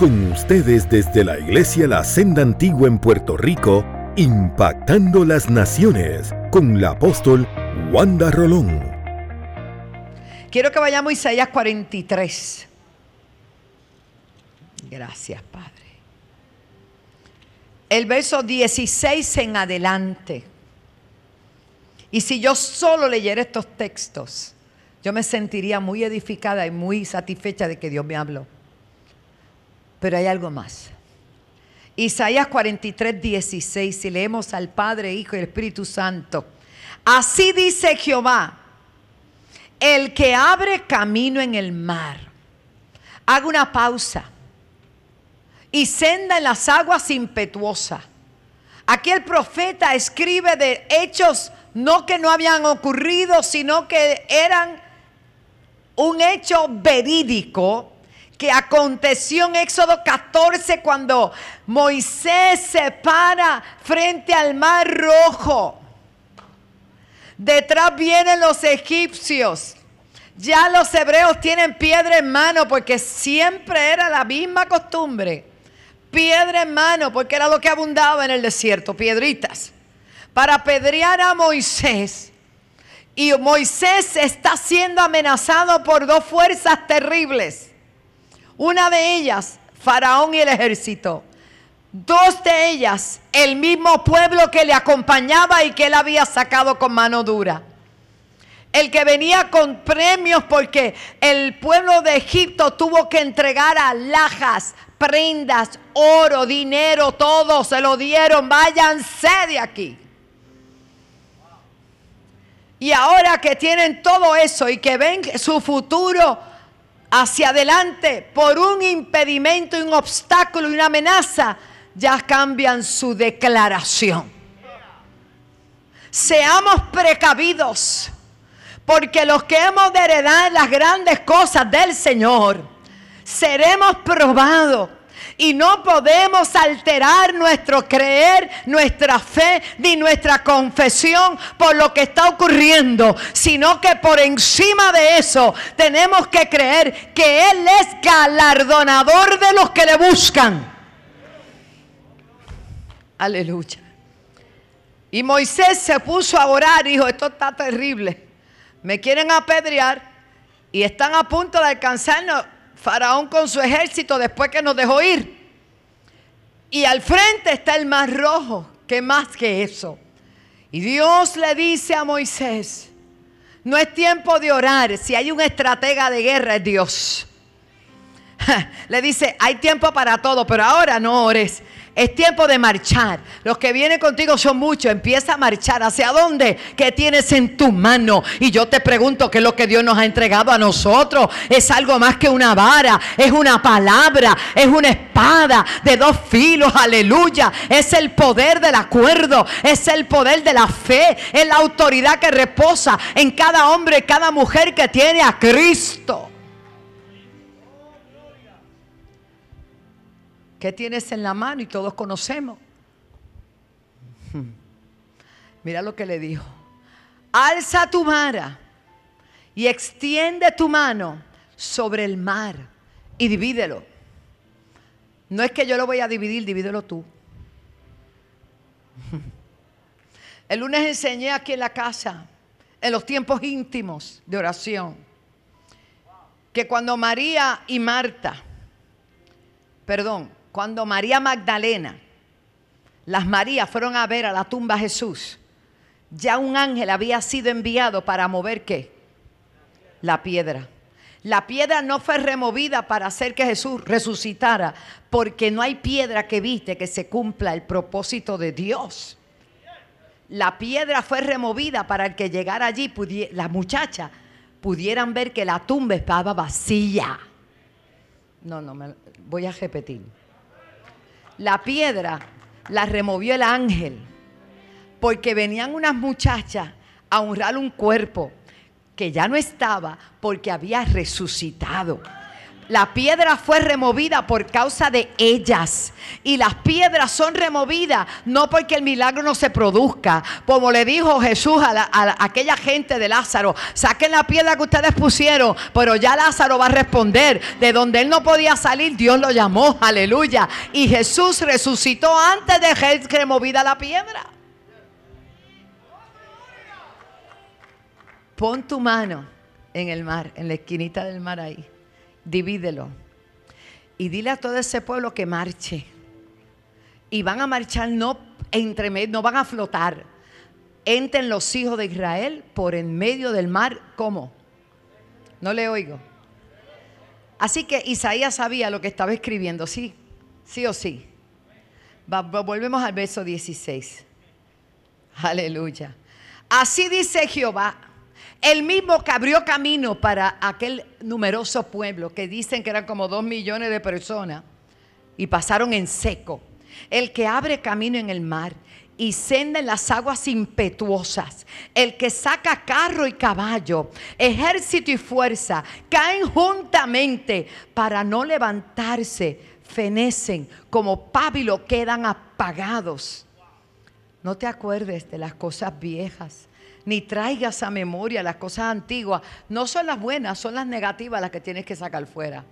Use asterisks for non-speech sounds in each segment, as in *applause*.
Con ustedes desde la Iglesia La Senda Antigua en Puerto Rico, impactando las naciones con la apóstol Wanda Rolón. Quiero que vayamos a Isaías 43. Gracias, Padre. El verso 16 en adelante. Y si yo solo leyera estos textos, yo me sentiría muy edificada y muy satisfecha de que Dios me habló. Pero hay algo más. Isaías 43, 16, si leemos al Padre, Hijo y Espíritu Santo. Así dice Jehová, el que abre camino en el mar. Haga una pausa. Y senda en las aguas impetuosas. Aquí el profeta escribe de hechos no que no habían ocurrido, sino que eran un hecho verídico que aconteció en Éxodo 14 cuando Moisés se para frente al mar rojo. Detrás vienen los egipcios. Ya los hebreos tienen piedra en mano porque siempre era la misma costumbre. Piedra en mano porque era lo que abundaba en el desierto, piedritas. Para apedrear a Moisés. Y Moisés está siendo amenazado por dos fuerzas terribles una de ellas, Faraón y el ejército. Dos de ellas, el mismo pueblo que le acompañaba y que él había sacado con mano dura. El que venía con premios porque el pueblo de Egipto tuvo que entregar alhajas, prendas, oro, dinero, todo se lo dieron. Váyanse de aquí. Y ahora que tienen todo eso y que ven su futuro hacia adelante por un impedimento, un obstáculo y una amenaza, ya cambian su declaración. Seamos precavidos, porque los que hemos de heredar las grandes cosas del Señor, seremos probados y no podemos alterar nuestro creer, nuestra fe ni nuestra confesión por lo que está ocurriendo, sino que por encima de eso tenemos que creer que Él es galardonador de los que le buscan. Aleluya. Y Moisés se puso a orar dijo, esto está terrible. Me quieren apedrear y están a punto de alcanzarnos Faraón con su ejército después que nos dejó ir. Y al frente está el mar rojo. ¿Qué más que eso? Y Dios le dice a Moisés, no es tiempo de orar. Si hay un estratega de guerra es Dios. *laughs* Le dice, hay tiempo para todo, pero ahora no ores. Es tiempo de marchar. Los que vienen contigo son muchos. Empieza a marchar. ¿Hacia dónde? ¿Qué tienes en tu mano? Y yo te pregunto qué es lo que Dios nos ha entregado a nosotros. Es algo más que una vara. Es una palabra. Es una espada de dos filos. Aleluya. Es el poder del acuerdo. Es el poder de la fe. Es la autoridad que reposa en cada hombre, cada mujer que tiene a Cristo. ¿Qué tienes en la mano? Y todos conocemos. *laughs* Mira lo que le dijo. Alza tu vara y extiende tu mano sobre el mar y divídelo. No es que yo lo voy a dividir, divídelo tú. *laughs* El lunes enseñé aquí en la casa, en los tiempos íntimos de oración, que cuando María y Marta, perdón, cuando María Magdalena, las Marías fueron a ver a la tumba de Jesús, ya un ángel había sido enviado para mover qué? La piedra. La piedra no fue removida para hacer que Jesús resucitara, porque no hay piedra que viste que se cumpla el propósito de Dios. La piedra fue removida para que llegara allí, las muchachas pudieran ver que la tumba estaba vacía. No, no, voy a repetir la piedra la removió el ángel, porque venían unas muchachas a honrar un cuerpo que ya no estaba porque había resucitado. La piedra fue removida por causa de ellas. Y las piedras son removidas no porque el milagro no se produzca. Como le dijo Jesús a, aquella gente de Lázaro, saquen la piedra que ustedes pusieron, pero ya Lázaro va a responder. De donde él no podía salir, Dios lo llamó. Aleluya. Y Jesús resucitó antes de ser removida la piedra. Pon tu mano en el mar, en la esquinita del mar ahí. Divídelo. Y dile a todo ese pueblo que marche. Y van a marchar no entre no van a flotar. Entren los hijos de Israel por en medio del mar. ¿Cómo? No le oigo. Así que Isaías sabía lo que estaba escribiendo, sí, sí o sí. volvemos al verso 16. Aleluya. Así dice Jehová, el mismo que abrió camino para aquel numeroso pueblo que dicen que eran como dos millones de personas y pasaron en seco. El que abre camino en el mar y senda en las aguas impetuosas. El que saca carro y caballo, ejército y fuerza, caen juntamente para no levantarse, fenecen como pábilo, quedan apagados. No te acuerdes de las cosas viejas ni traigas a memoria las cosas antiguas. No son las buenas, son las negativas las que tienes que sacar fuera.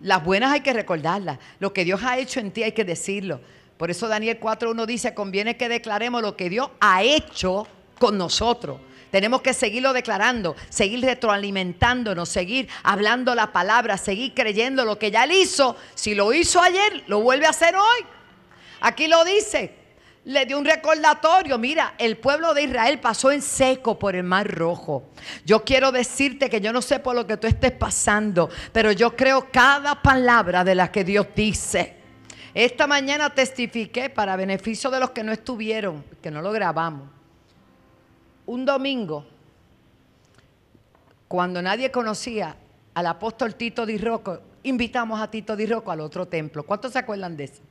Las buenas hay que recordarlas. Lo que Dios ha hecho en ti hay que decirlo. Por eso Daniel 4.1 dice, conviene que declaremos lo que Dios ha hecho con nosotros. Tenemos que seguirlo declarando, seguir retroalimentándonos, seguir hablando la palabra, seguir creyendo lo que ya él hizo. Si lo hizo ayer, lo vuelve a hacer hoy. Aquí lo dice, le dio un recordatorio. Mira, el pueblo de Israel pasó en seco por el mar rojo. Yo quiero decirte que yo no sé por lo que tú estés pasando, pero yo creo cada palabra de la que Dios dice. Esta mañana testifiqué para beneficio de los que no estuvieron, que no lo grabamos. Un domingo, cuando nadie conocía al apóstol Tito Di Rocco, invitamos a Tito Di Rocco al otro templo. ¿Cuántos se acuerdan de eso?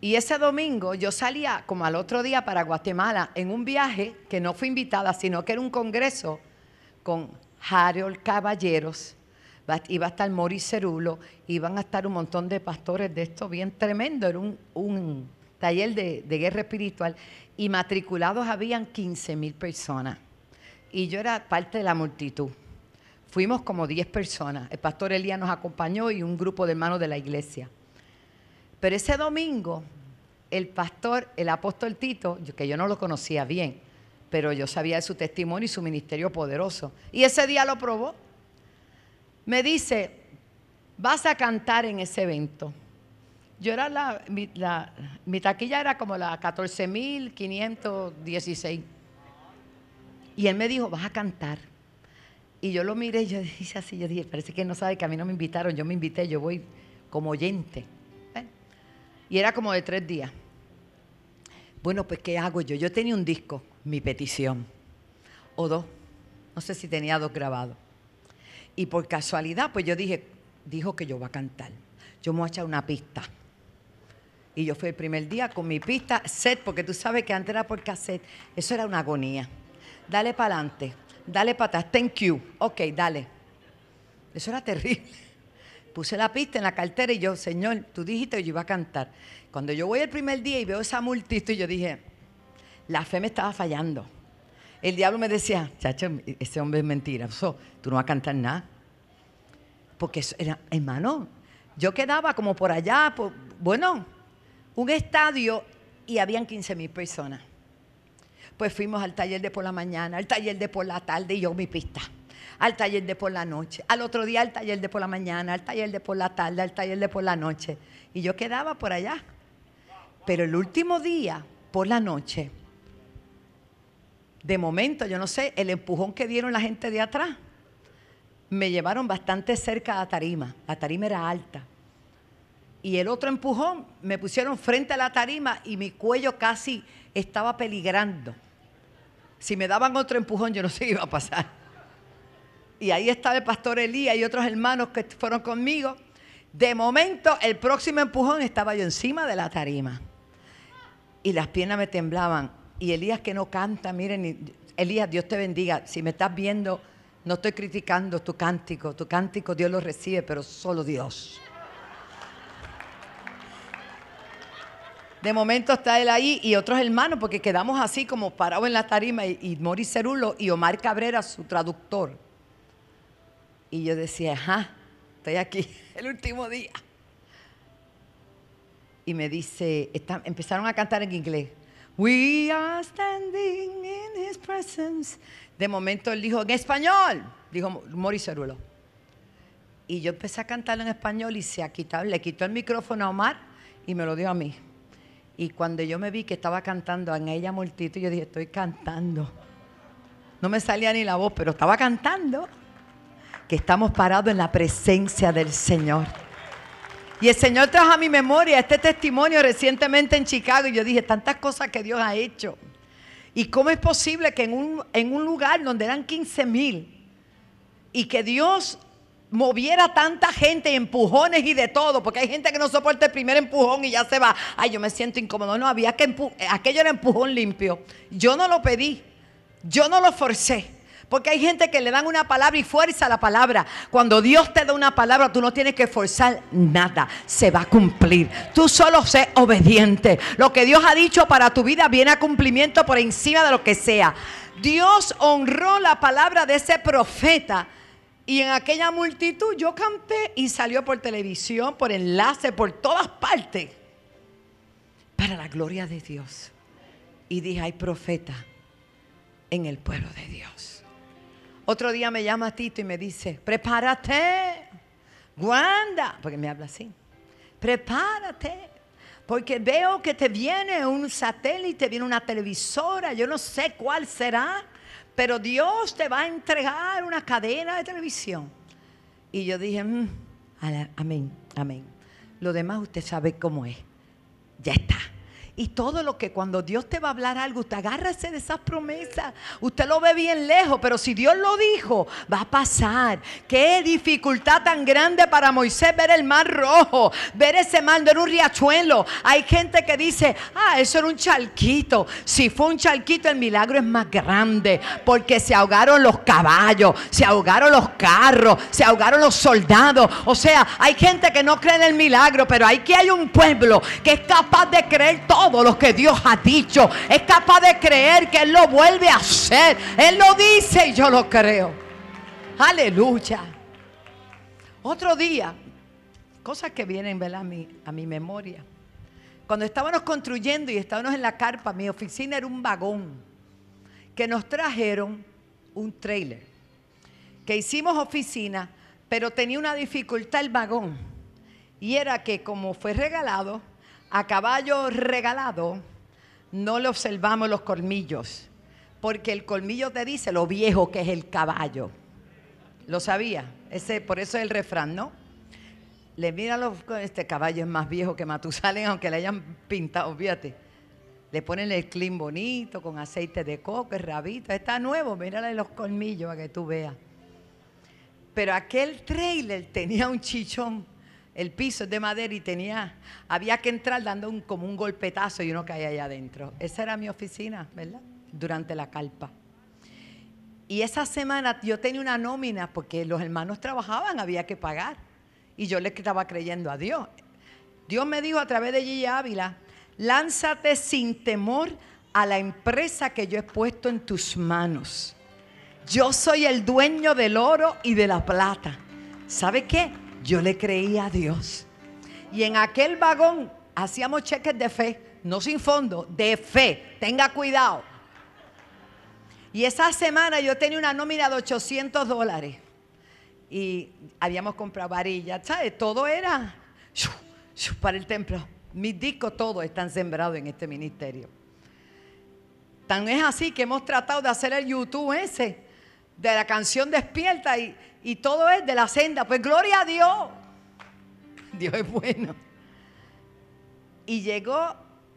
Y ese domingo yo salía como al otro día para Guatemala en un viaje que no fui invitada, sino que era un congreso con Harold Caballeros, iba a estar Moris Cerulo, iban a estar un montón de pastores de esto bien tremendo, era un, taller de, guerra espiritual y matriculados habían 15 mil personas. Y yo era parte de la multitud. Fuimos como 10 personas. El pastor Elías nos acompañó y un grupo de hermanos de la iglesia. Pero ese domingo, el pastor, el apóstol Tito, que yo no lo conocía bien, pero yo sabía de su testimonio y su ministerio poderoso. Y ese día lo probó. Me dice, vas a cantar en ese evento. Yo era la, mi, taquilla era como la 14.516. Y él me dijo, vas a cantar. Y yo lo miré y yo *laughs* dije así, yo dije, parece que no sabe que a mí no me invitaron, yo me invité, yo voy como oyente. Y era como de tres días. Bueno, pues ¿qué hago yo? Yo tenía un disco, mi petición, o dos. No sé si tenía dos grabados. Y por casualidad, pues yo dije, dijo que yo voy a cantar. Yo me voy a echar una pista. Y yo fui el primer día con mi pista set, porque tú sabes que antes era por cassette. Eso era una agonía. Dale para adelante, dale para atrás, thank you. Ok, dale. Eso era terrible puse la pista en la cartera y yo, Señor, tú dijiste que yo iba a cantar. Cuando yo voy el primer día y veo esa multitud, yo dije, la fe me estaba fallando. El diablo me decía, chacho, ese hombre es mentira, tú no vas a cantar nada. Porque eso era, hermano, yo quedaba como por allá, bueno, un estadio y habían 15 mil personas. Pues fuimos al taller de por la mañana, al taller de por la tarde y yo mi pista al taller de por la noche, al otro día al taller de por la mañana, al taller de por la tarde, al taller de por la noche. Y yo quedaba por allá. Pero el último día, por la noche, de momento, yo no sé, el empujón que dieron la gente de atrás, me llevaron bastante cerca a la tarima. La tarima era alta. Y el otro empujón me pusieron frente a la tarima y mi cuello casi estaba peligrando. Si me daban otro empujón, yo no sé qué iba a pasar y ahí estaba el pastor Elías y otros hermanos que fueron conmigo. De momento, el próximo empujón estaba yo encima de la tarima. Y las piernas me temblaban. Y Elías que no canta, miren, Elías, Dios te bendiga. Si me estás viendo, No estoy criticando tu cántico, tu cántico Dios lo recibe, pero solo Dios. De momento está él ahí y otros hermanos, porque quedamos así como parados en la tarima y, y Cerulo y Omar Cabrera, su traductor. Y yo decía, ajá, estoy aquí, *laughs* el último día. Y me dice, empezaron a cantar en inglés. We are standing in his presence. De momento él dijo, en español, dijo Mori Cerulo. Y yo empecé a cantarlo en español y se ha le quitó el micrófono a Omar y me lo dio a mí. Y cuando yo me vi que estaba cantando en ella multitud, yo dije, estoy cantando. No me salía ni la voz, pero estaba cantando. Que estamos parados en la presencia del Señor. Y el Señor trajo a mi memoria este testimonio recientemente en Chicago. Y yo dije, tantas cosas que Dios ha hecho. ¿Y cómo es posible que en un, en un lugar donde eran 15 mil y que Dios moviera tanta gente, empujones y de todo, porque hay gente que no soporta el primer empujón y ya se va. Ay, yo me siento incómodo. No, había que aquello era empujón limpio. Yo no lo pedí, yo no lo forcé. Porque hay gente que le dan una palabra y fuerza la palabra. Cuando Dios te da una palabra, tú no tienes que forzar nada. Se va a cumplir. Tú solo sé obediente. Lo que Dios ha dicho para tu vida viene a cumplimiento por encima de lo que sea. Dios honró la palabra de ese profeta y en aquella multitud yo canté y salió por televisión, por enlace, por todas partes. Para la gloria de Dios. Y dije, hay profeta en el pueblo de Dios. Otro día me llama Tito y me dice, prepárate, Wanda, porque me habla así. Prepárate, porque veo que te viene un satélite, viene una televisora, yo no sé cuál será pero Dios te va a entregar una cadena de televisión. Y yo dije, mm, amén, amén. Lo demás usted sabe cómo es. Ya está. Y todo lo que cuando Dios te va a hablar algo, usted agárrese de esas promesas. Usted lo ve bien lejos, pero si Dios lo dijo, va a pasar. Qué dificultad tan grande para Moisés ver el mar rojo, ver ese mar, de un riachuelo. Hay gente que dice, ah, eso era un charquito. Si fue un charquito, el milagro es más grande, porque se ahogaron los caballos, se ahogaron los carros, se ahogaron los soldados. O sea, hay gente que no cree en el milagro, pero hay que hay un pueblo que es capaz de creer todo todo lo que Dios ha dicho. Es capaz de creer que Él lo vuelve a hacer. Él lo dice y yo lo creo. Aleluya. Otro día, cosas que vienen a, mi, a mi memoria. Cuando estábamos construyendo y estábamos en la carpa, mi oficina era un vagón que nos trajeron un trailer. Que hicimos oficina, pero tenía una dificultad el vagón. Y era que como fue regalado, a caballo regalado no le observamos los colmillos, porque el colmillo te dice lo viejo que es el caballo. ¿Lo sabía? Ese, por eso es el refrán, ¿no? Le mira este caballo es más viejo que Matusalén, *laughs* aunque le hayan pintado, fíjate. Le ponen el clean bonito, con aceite de coco, el rabito. Está nuevo, mírale los colmillos para que tú veas. Pero aquel trailer tenía un chichón el piso es de madera y tenía, había que entrar dando un, como un golpetazo y uno caía allá adentro. Esa era mi oficina, ¿verdad? Durante la calpa. Y esa semana yo tenía una nómina porque los hermanos trabajaban, había que pagar. Y yo le estaba creyendo a Dios. Dios me dijo a través de Gigi Ávila, lánzate sin temor a la empresa que yo he puesto en tus manos. Yo soy el dueño del oro y de la plata. ¿Sabe qué? Yo le creía a Dios. Y en aquel vagón hacíamos cheques de fe, no sin fondo, de fe. Tenga cuidado. Y esa semana yo tenía una nómina de 800 dólares. Y habíamos comprado varillas, ¿sabes? Todo era para el templo. Mis discos todos están sembrados en este ministerio. Tan es así que hemos tratado de hacer el YouTube ese, de la canción Despierta, y, y todo es de la senda. Pues gloria a Dios. Dios es bueno. Y llegó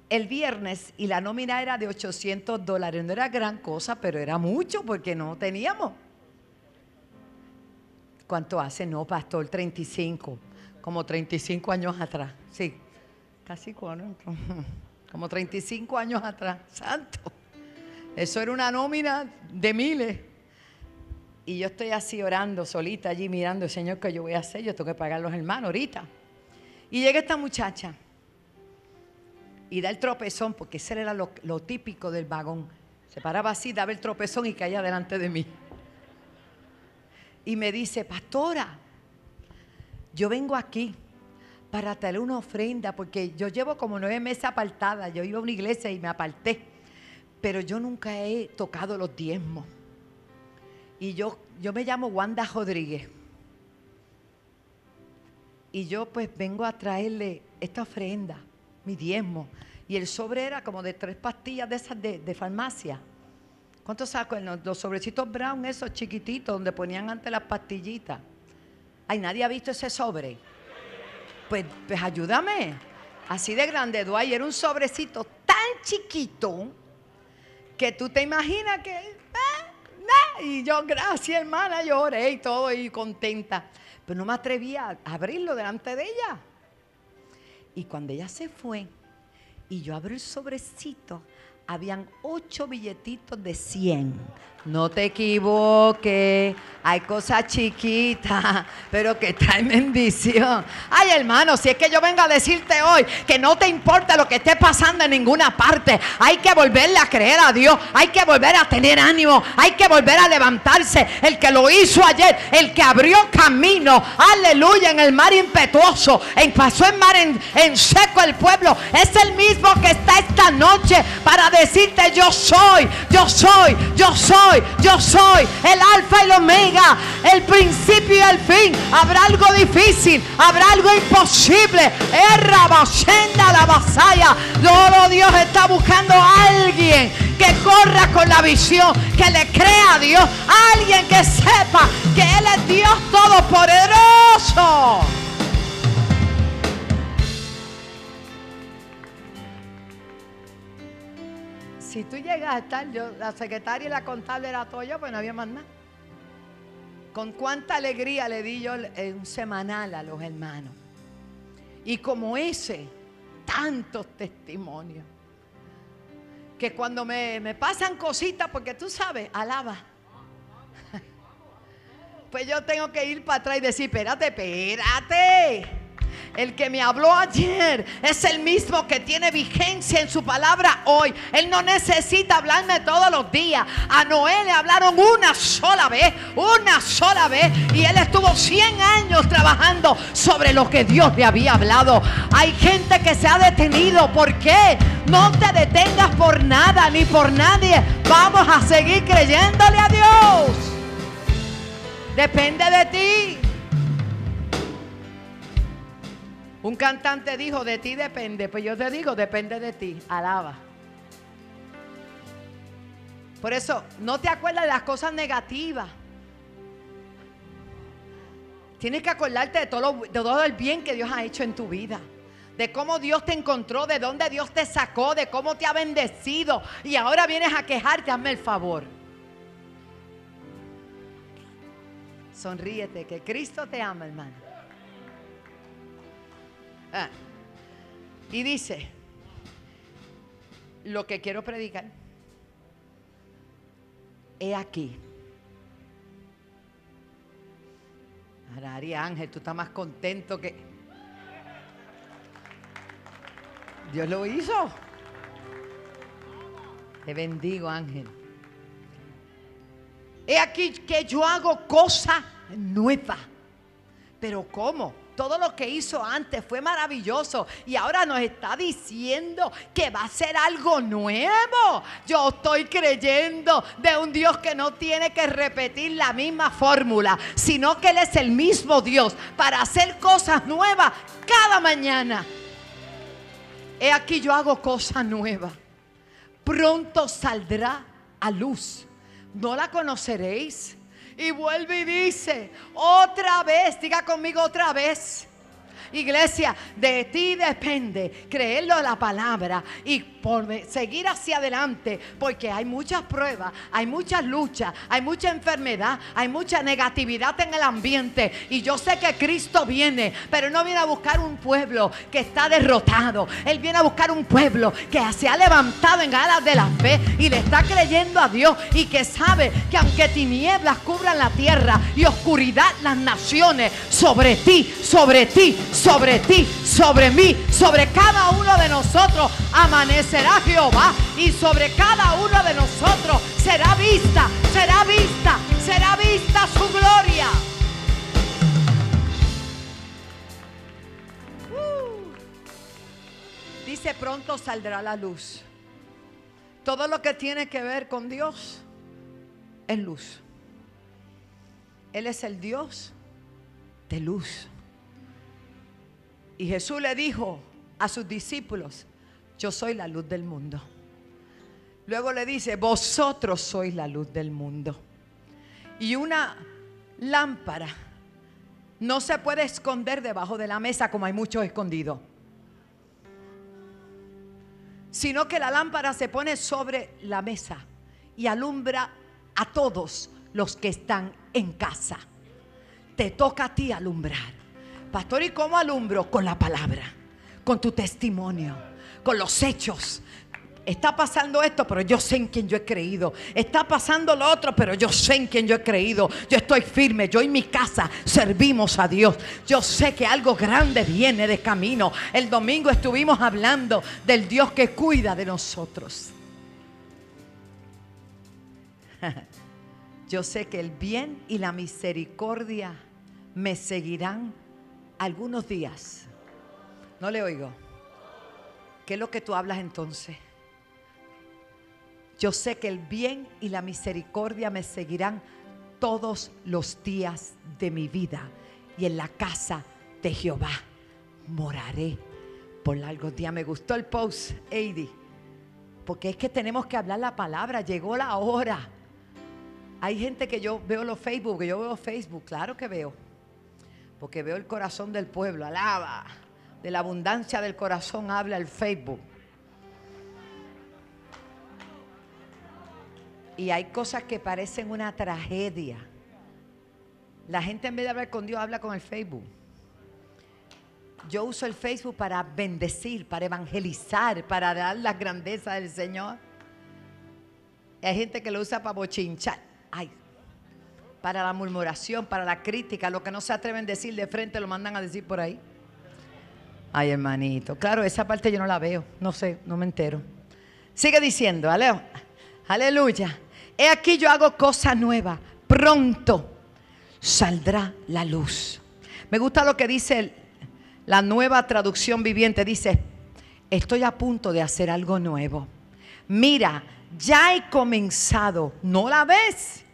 el viernes y la nómina era de 800 dólares. No era gran cosa, pero era mucho porque no teníamos. ¿Cuánto hace? No, pastor, 35. Como 35 años atrás. Sí, casi 40. *laughs* Como 35 años atrás. Santo. Eso era una nómina de miles. Y yo estoy así orando solita allí mirando, Señor, ¿qué yo voy a hacer? Yo tengo que pagar los hermanos ahorita. Y llega esta muchacha y da el tropezón, porque ese era lo, lo típico del vagón. Se paraba así, daba el tropezón y caía delante de mí. Y me dice, pastora, yo vengo aquí para traer una ofrenda, porque yo llevo como nueve meses apartada. Yo iba a una iglesia y me aparté, pero yo nunca he tocado los diezmos. Y yo, yo me llamo Wanda Rodríguez. Y yo pues vengo a traerle esta ofrenda, mi diezmo. Y el sobre era como de tres pastillas de esas de, farmacia. ¿Cuántos saco? Los, los sobrecitos brown, esos chiquititos, donde ponían antes las pastillitas. Ay, nadie ha visto ese sobre. Pues, pues ayúdame. Así de grande, Dwight, era un sobrecito tan chiquito que tú te imaginas que... Y yo, gracias hermana, lloré y todo y contenta. Pero no me atrevía a abrirlo delante de ella. Y cuando ella se fue y yo abrí el sobrecito, habían ocho billetitos de 100. No te equivoques, hay cosas chiquitas, *laughs* pero que traen bendición. Ay, hermano, si es que yo vengo a decirte hoy que no te importa lo que esté pasando en ninguna parte, hay que volverle a creer a Dios, hay que volver a tener ánimo, hay que volver a levantarse. El que lo hizo ayer, el que abrió camino, aleluya, en el mar impetuoso, en pasó en mar en, en seco el pueblo, es el mismo que está esta noche para decirte yo soy, yo soy, yo soy yo soy el alfa y el omega, el principio y el fin. Habrá algo difícil, habrá algo imposible. Errabasenda la vasalla. Todo Dios está buscando a alguien que corra con la visión, que le crea a Dios, alguien que sepa que Él es Dios todopoderoso. Si tú llegas a estar, yo, la secretaria y la contable era todo pues no había más nada. Con cuánta alegría le di yo un semanal a los hermanos. Y como ese, tantos testimonios. Que cuando me, me pasan cositas, porque tú sabes, alaba. *laughs* Pues yo tengo que ir para atrás y decir, espérate, espérate. El que me habló ayer es el mismo que tiene vigencia en su palabra hoy. Él no necesita hablarme todos los días. A Noé le hablaron una sola vez, una sola vez. Y él estuvo 100 años trabajando sobre lo que Dios le había hablado. Hay gente que se ha detenido. ¿Por qué? No te detengas por nada ni por nadie. Vamos a seguir creyéndole a Dios. Depende de ti. Un cantante dijo, de ti depende. Pues yo te digo, depende de ti. Alaba. Por eso, no te acuerdas de las cosas negativas. Tienes que acordarte de todo, el bien que Dios ha hecho en tu vida. De cómo Dios te encontró, de dónde Dios te sacó, de cómo te ha bendecido. Y ahora vienes a quejarte, hazme el favor. Sonríete, que Cristo te ama, hermano. Ah. Y dice, lo que quiero predicar, he aquí. Ari Ángel, tú estás más contento que... Dios lo hizo. Te bendigo, Ángel. He aquí que yo hago cosa nueva. Pero ¿cómo? Todo lo que hizo antes fue maravilloso y ahora nos está diciendo que va a ser algo nuevo. Yo estoy creyendo de un Dios que no tiene que repetir la misma fórmula, sino que Él es el mismo Dios para hacer cosas nuevas cada mañana. He aquí yo hago cosas nuevas. Pronto saldrá a luz. ¿No la conoceréis? Y vuelve y dice, otra vez, diga conmigo otra vez. Iglesia, de ti depende creerlo la palabra y por seguir hacia adelante, porque hay muchas pruebas, hay muchas luchas, hay mucha enfermedad, hay mucha negatividad en el ambiente. Y yo sé que Cristo viene, pero no viene a buscar un pueblo que está derrotado. Él viene a buscar un pueblo que se ha levantado en alas de la fe y le está creyendo a Dios y que sabe que aunque tinieblas cubran la tierra y oscuridad las naciones, sobre ti, sobre ti, sobre ti, sobre mí, sobre cada uno de nosotros amanecerá Jehová y sobre cada uno de nosotros será vista, será vista, será vista su gloria. Uh. Dice pronto saldrá la luz. Todo lo que tiene que ver con Dios es luz. Él es el Dios de luz. Y Jesús le dijo a sus discípulos, yo soy la luz del mundo. Luego le dice, vosotros sois la luz del mundo. Y una lámpara no se puede esconder debajo de la mesa como hay muchos escondidos. Sino que la lámpara se pone sobre la mesa y alumbra a todos los que están en casa. Te toca a ti alumbrar. Pastor, ¿y cómo alumbro? Con la palabra, con tu testimonio, con los hechos. Está pasando esto, pero yo sé en quién yo he creído. Está pasando lo otro, pero yo sé en quién yo he creído. Yo estoy firme. Yo en mi casa servimos a Dios. Yo sé que algo grande viene de camino. El domingo estuvimos hablando del Dios que cuida de nosotros. *laughs* Yo sé que el bien y la misericordia me seguirán algunos días. No le oigo. ¿Qué es lo que tú hablas entonces? Yo sé que el bien y la misericordia me seguirán todos los días de mi vida. Y en la casa de Jehová moraré por largos días. Me gustó el post, Eddie. Porque es que tenemos que hablar la palabra. Llegó la hora. Hay gente que yo veo los Facebook, que yo veo Facebook, claro que veo. Porque veo el corazón del pueblo, alaba. De la abundancia del corazón habla el Facebook. Y hay cosas que parecen una tragedia. La gente en vez de hablar con Dios habla con el Facebook. Yo uso el Facebook para bendecir, para evangelizar, para dar las grandezas del Señor. hay gente que lo usa para bochinchar. Ay, para la murmuración, para la crítica, lo que no se atreven a decir de frente lo mandan a decir por ahí. Ay, hermanito. Claro, esa parte yo no la veo. No sé, no me entero. Sigue diciendo, Aleo. Aleluya. He aquí yo hago cosa nueva. Pronto saldrá la luz. Me gusta lo que dice la nueva traducción viviente. Dice, estoy a punto de hacer algo nuevo. Mira, ya he comenzado, ¿no la ves?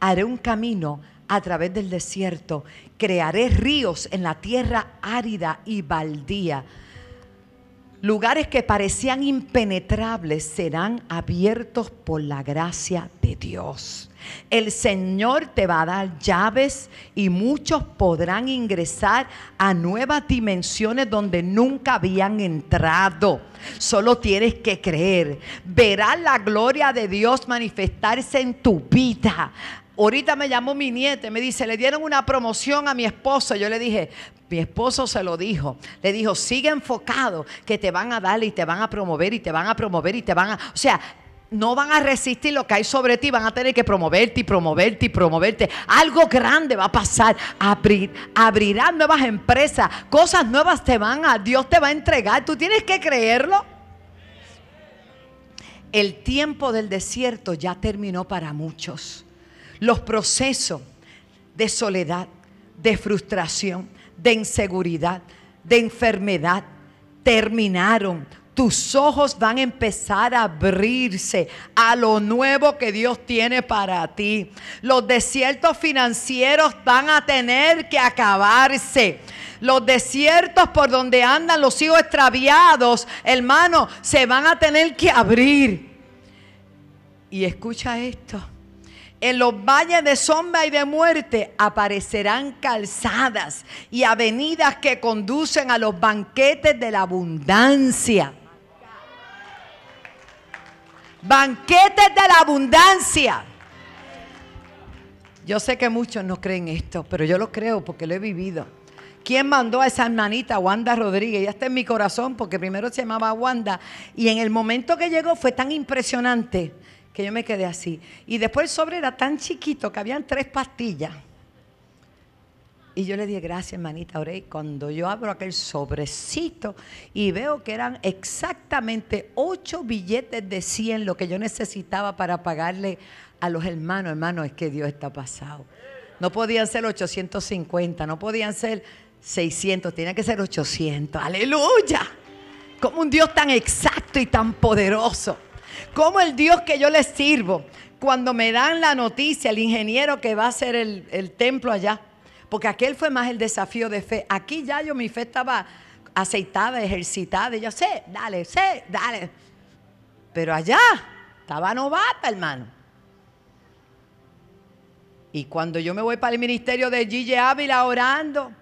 Haré un camino a través del desierto, crearé ríos en la tierra árida y baldía. Lugares que parecían impenetrables serán abiertos por la gracia de Dios. El Señor te va a dar llaves y muchos podrán ingresar a nuevas dimensiones donde nunca habían entrado. Solo tienes que creer. Verás la gloria de Dios manifestarse en tu vida. Ahorita me llamó mi nieta, me dice, le dieron una promoción a mi esposo. Yo le dije, mi esposo se lo dijo. Le dijo, sigue enfocado, que te van a dar y te van a promover y te van a promover y te van a... O sea, no van a resistir lo que hay sobre ti, van a tener que promoverte y promoverte y promoverte. Algo grande va a pasar, Abrir, abrirán nuevas empresas, cosas nuevas te van a, Dios te va a entregar. Tú tienes que creerlo. El tiempo del desierto ya terminó para muchos. Los procesos de soledad, de frustración, de inseguridad, de enfermedad terminaron. Tus ojos van a empezar a abrirse a lo nuevo que Dios tiene para ti. Los desiertos financieros van a tener que acabarse. Los desiertos por donde andan los hijos extraviados, hermano, se van a tener que abrir. Y escucha esto En los valles de sombra y de muerte aparecerán calzadas y avenidas que conducen a los banquetes de la abundancia. Banquetes de la abundancia. Yo sé que muchos no creen esto, pero yo lo creo porque lo he vivido. ¿Quién mandó a esa hermanita, Wanda Rodríguez? Ya está en mi corazón porque primero se llamaba Wanda y en el momento que llegó fue tan impresionante que yo me quedé así. Y después el sobre era tan chiquito que habían tres pastillas. Y yo le dije, gracias, hermanita Orey. Cuando yo abro aquel sobrecito y veo que eran exactamente ocho billetes de 100 lo que yo necesitaba para pagarle a los hermanos, hermanos, es que Dios está pasado. No podían ser 850, no podían ser 600, tenía que ser 800. Aleluya. Como un Dios tan exacto y tan poderoso. Como el Dios que yo le sirvo, cuando me dan la noticia, el ingeniero que va a hacer el, templo allá, porque aquel fue más el desafío de fe. Aquí ya yo mi fe estaba aceitada, ejercitada, y yo sé, dale, sé, dale. Pero allá estaba novata, hermano. Y cuando yo me voy para el ministerio de Gigi Ávila orando,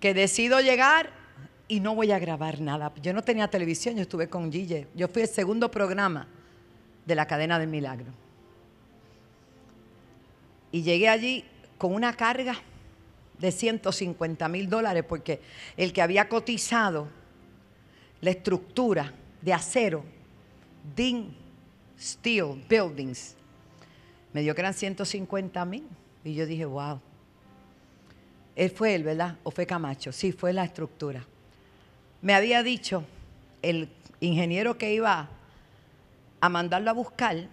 que decido llegar, y no voy a grabar nada. Yo no tenía televisión, yo estuve con Gille. Yo fui el segundo programa de la cadena del milagro. Y llegué allí con una carga de 150 mil dólares porque el que había cotizado la estructura de acero, Dean Steel Buildings, me dio que eran 150 mil. Y yo dije, wow. Él fue él, ¿verdad? ¿O fue Camacho? Sí, fue la estructura me había dicho el ingeniero que iba a mandarlo a buscar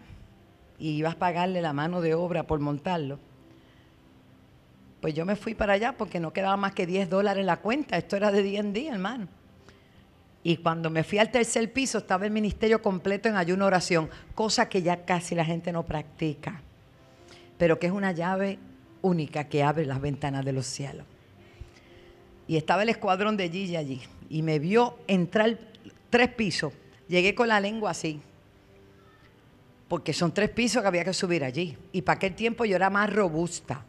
y iba a pagarle la mano de obra por montarlo. Pues yo me fui para allá porque no quedaba más que 10 dólares en la cuenta. Esto era de día en día, hermano. Y cuando me fui al tercer piso estaba el ministerio completo en ayuno oración, cosa que ya casi la gente no practica, pero que es una llave única que abre las ventanas de los cielos. Y estaba el escuadrón de Gigi allí y me vio entrar tres pisos. Llegué con la lengua así, porque son tres pisos que había que subir allí. Y para aquel tiempo yo era más robusta.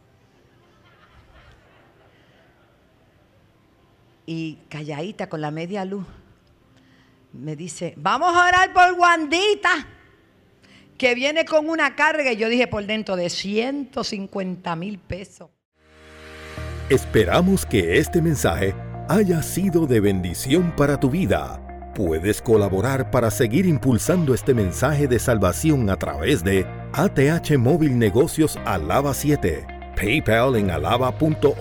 Y calladita con la media luz, me dice, vamos a orar por Wandita, que viene con una carga. Y yo dije por dentro de 150 mil pesos. Esperamos que este mensaje haya sido de bendición para tu vida. Puedes colaborar para seguir impulsando este mensaje de salvación a través de ATH Móvil Negocios Alaba 7, PayPal en alaba.org o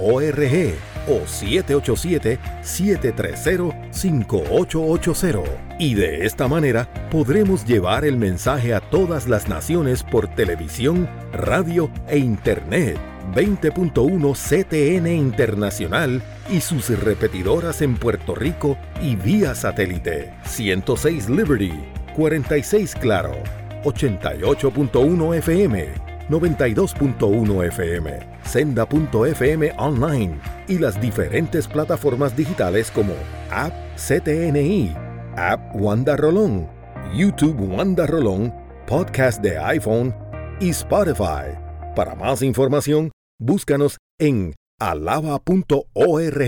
787-730-5880. Y de esta manera podremos llevar el mensaje a todas las naciones por televisión, radio e internet 20.1 CTN Internacional y sus repetidoras en Puerto Rico y vía satélite 106 Liberty, 46 Claro, 88.1 FM, 92.1 FM, senda.fm online y las diferentes plataformas digitales como App CTNI, App Wanda Rolón, YouTube Wanda Rolón, Podcast de iPhone y Spotify. Para más información, Búscanos en alaba.org